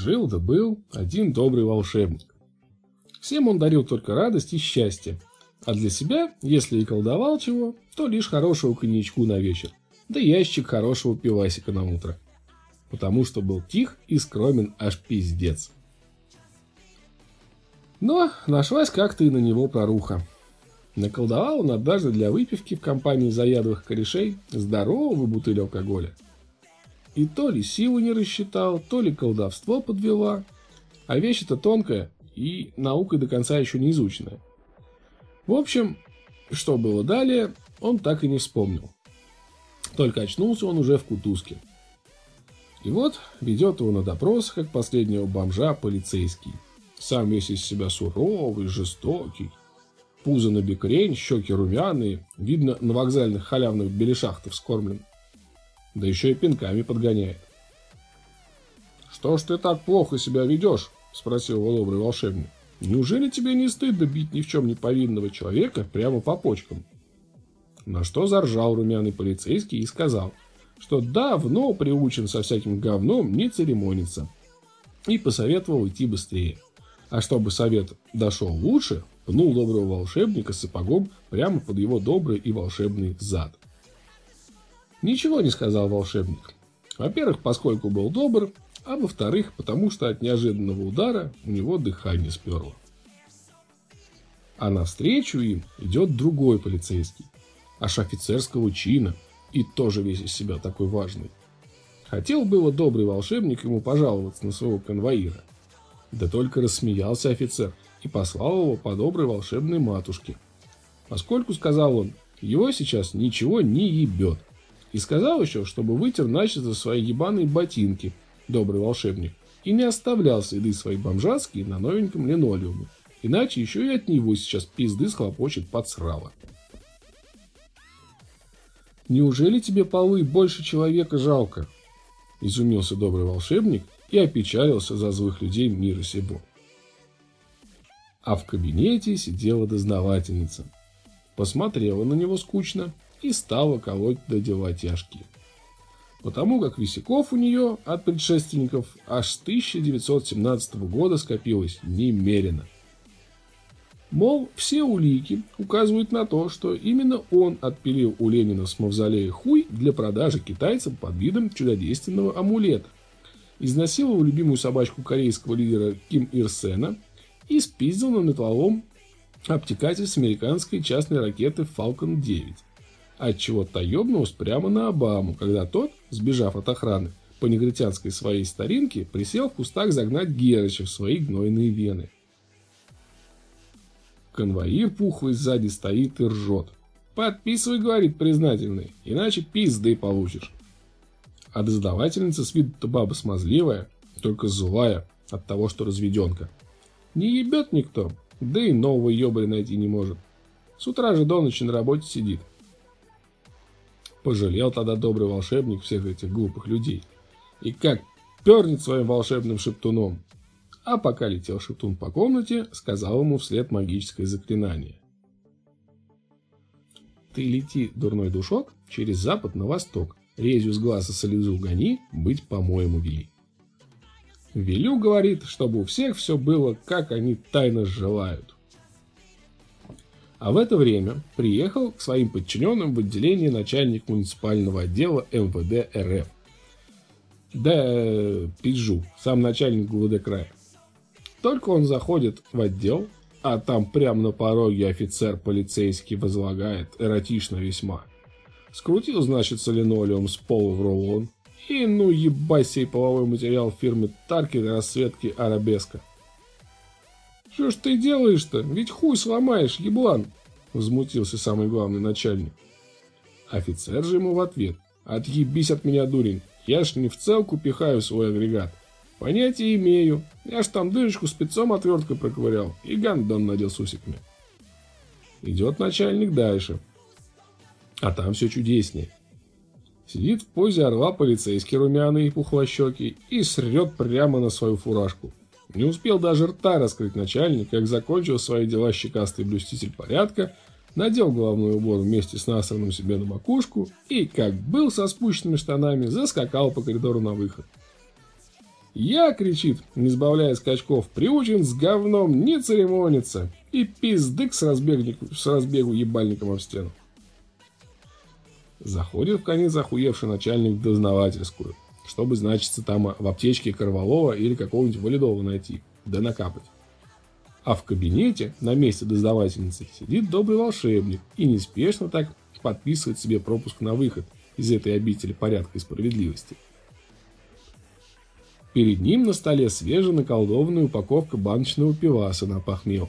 Жил да был один добрый волшебник. Всем он дарил только радость и счастье, а для себя, если и колдовал чего, то лишь хорошего коньячку на вечер, да ящик хорошего пивасика на утро. Потому что был тих и скромен аж пиздец. Но нашлась как-то и на него проруха. Наколдовал он однажды для выпивки в компании заядлых корешей здоровую бутыль алкоголя – и то ли силу не рассчитал, то ли колдовство подвела. А вещь эта тонкая и наукой до конца еще не изученная. В общем, что было далее, он так и не вспомнил. Только очнулся он уже в кутузке. И вот ведет его на допрос, как последнего бомжа, полицейский. Сам весь из себя суровый, жестокий. Пузо на бекрень, щеки румяные. Видно, на вокзальных халявных беляшах-то вскормлен да еще и пинками подгоняет. «Что ж ты так плохо себя ведешь?» – спросил добрый волшебник. «Неужели тебе не стыдно бить ни в чем не повинного человека прямо по почкам?» На что заржал румяный полицейский и сказал, что давно приучен со всяким говном не церемониться. И посоветовал идти быстрее. А чтобы совет дошел лучше, пнул доброго волшебника сапогом прямо под его добрый и волшебный зад. Ничего не сказал волшебник. Во-первых, поскольку был добр, а во-вторых, потому что от неожиданного удара у него дыхание сперло. А навстречу им идет другой полицейский, аж офицерского чина, и тоже весь из себя такой важный. Хотел было добрый волшебник ему пожаловаться на своего конвоира. Да только рассмеялся офицер и послал его по доброй волшебной матушке. Поскольку, сказал он, его сейчас ничего не ебет. И сказал еще, чтобы вытер начисто свои ебаные ботинки, добрый волшебник, и не оставлял следы свои бомжатские на новеньком линолеуме. Иначе еще и от него сейчас пизды схлопочет подсрало. «Неужели тебе полы больше человека жалко?» Изумился добрый волшебник и опечалился за злых людей мира сего. А в кабинете сидела дознавательница. Посмотрела на него скучно и стала колоть до дела тяжкие. Потому как висяков у нее от предшественников аж с 1917 года скопилось немерено. Мол, все улики указывают на то, что именно он отпилил у Ленина с мавзолея хуй для продажи китайцам под видом чудодейственного амулета. Изнасиловал любимую собачку корейского лидера Ким Ир Сена и спиздил на металлолом обтекатель с американской частной ракеты Falcon 9 отчего та ёбнулась прямо на Обаму, когда тот, сбежав от охраны, по негритянской своей старинке, присел в кустах загнать Герыча в свои гнойные вены. Конвоир пухлый сзади стоит и ржет. «Подписывай, — говорит признательный, — иначе пизды получишь». А дознавательница с виду-то баба смазливая, только злая от того, что разведенка. Не ебет никто, да и нового ебаря найти не может. С утра же до ночи на работе сидит. Пожалел тогда добрый волшебник всех этих глупых людей. И как пернет своим волшебным шептуном. А пока летел шептун по комнате, сказал ему вслед магическое заклинание. Ты лети, дурной душок, через запад на восток. Резью с глаза солезу гони, быть по-моему вели. Велю, говорит, чтобы у всех все было, как они тайно желают. А в это время приехал к своим подчиненным в отделение начальник муниципального отдела МВД РФ. Да, Пиджу, сам начальник ГУВД края. Только он заходит в отдел, а там прямо на пороге офицер полицейский возлагает, эротично весьма. Скрутил, значит, линолеум с пола в рулон. И ну ебать сей половой материал фирмы Тарки для расцветки Арабеска. «Что ж ты делаешь-то? Ведь хуй сломаешь, еблан!» Возмутился самый главный начальник. Офицер же ему в ответ. «Отъебись от меня, дурень! Я ж не в целку пихаю свой агрегат, Понятия имею. Я ж там дырочку спецом отверткой проковырял и гандон надел с усиками. Идет начальник дальше. А там все чудеснее. Сидит в позе орла полицейский румяный и пухлощекий и срет прямо на свою фуражку. Не успел даже рта раскрыть начальник, как закончил свои дела щекастый блюститель порядка, надел головной убор вместе с насранным себе на макушку и, как был со спущенными штанами, заскакал по коридору на выход. «Я, — кричит, не сбавляя скачков, — приучен с говном не церемониться и пиздык с, с разбегу ебальником об стену». Заходит в конец охуевший начальник в дознавательскую, чтобы, значится, там в аптечке Корвалова или какого-нибудь Валидова найти, да накапать. А в кабинете на месте дознавательницы сидит добрый волшебник и неспешно так подписывает себе пропуск на выход из этой обители порядка и справедливости. Перед ним на столе свежая наколдованная упаковка баночного пиваса на похмел.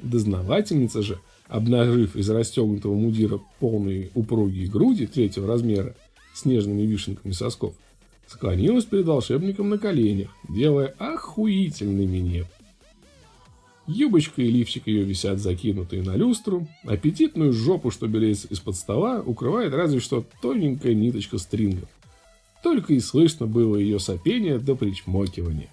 Дознавательница же, обнажив из расстегнутого мудира полные упругие груди третьего размера с нежными вишенками сосков, склонилась перед волшебником на коленях, делая охуительный минет. Юбочка и лифчик ее висят закинутые на люстру. Аппетитную жопу, что белеется из-под стола, укрывает разве что тоненькая ниточка стрингов. Только и слышно было ее сопение до причмокивания.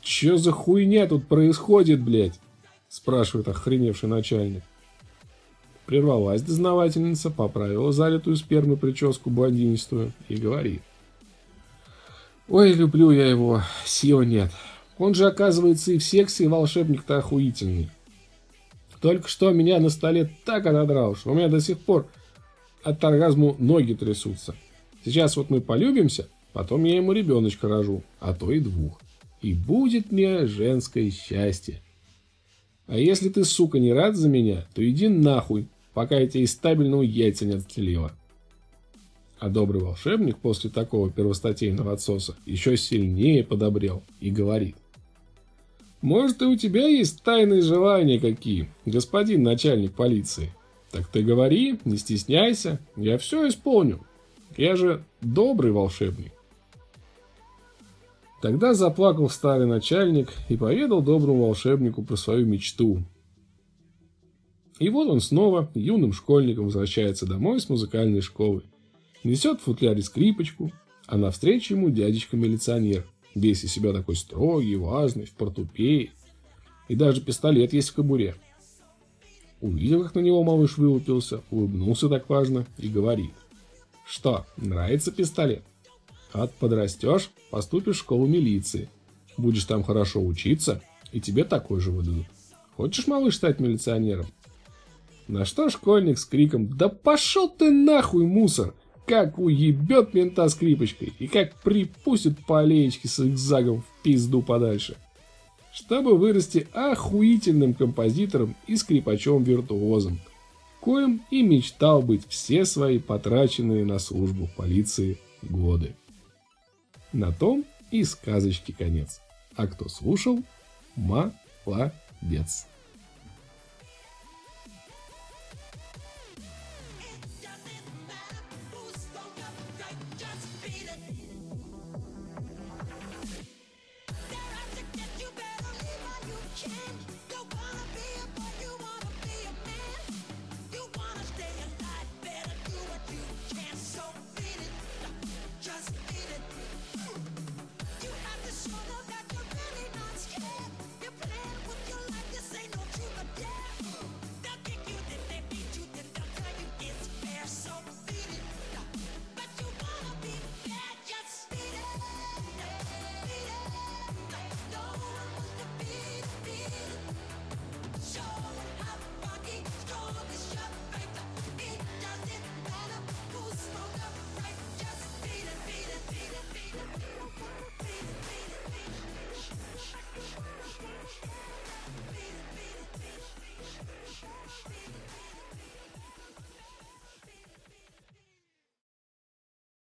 «Че за хуйня тут происходит, блядь?» спрашивает охреневший начальник. Прервалась дознавательница, поправила залитую спермой прическу блондинистую и говорит. «Ой, люблю я его, сил нет. Он же, оказывается, и в сексе волшебник-то охуительный. Только что меня на столе так отодрал, что у меня до сих пор от оргазму ноги трясутся. Сейчас вот мы полюбимся, потом я ему ребеночка рожу, а то и двух. И будет мне женское счастье. А если ты, сука, не рад за меня, то иди нахуй, пока я тебе из стабильного яйца не отстрелила. А добрый волшебник после такого первостатейного отсоса еще сильнее подобрел и говорит. Может, и у тебя есть тайные желания какие, господин начальник полиции? Так ты говори, не стесняйся, я все исполню. Я же добрый волшебник. Тогда заплакал старый начальник и поведал доброму волшебнику про свою мечту. И вот он снова юным школьником возвращается домой с музыкальной школы. Несет в футляре скрипочку, а навстречу ему дядечка-милиционер – Весь из себя такой строгий, важный, в портупее. И даже пистолет есть в кобуре. Увидел, как на него малыш вылупился, улыбнулся так важно и говорит. Что, нравится пистолет? От подрастешь, поступишь в школу милиции. Будешь там хорошо учиться, и тебе такой же выдадут. Хочешь, малыш, стать милиционером? На что школьник с криком «Да пошел ты нахуй, мусор!» Как уебет мента скрипочкой и как припустит по аллеечке с зигзагом в пизду подальше. Чтобы вырасти охуительным композитором и скрипачом-виртуозом, коим и мечтал быть все свои потраченные на службу полиции годы. На том и сказочки конец. А кто слушал, молодец.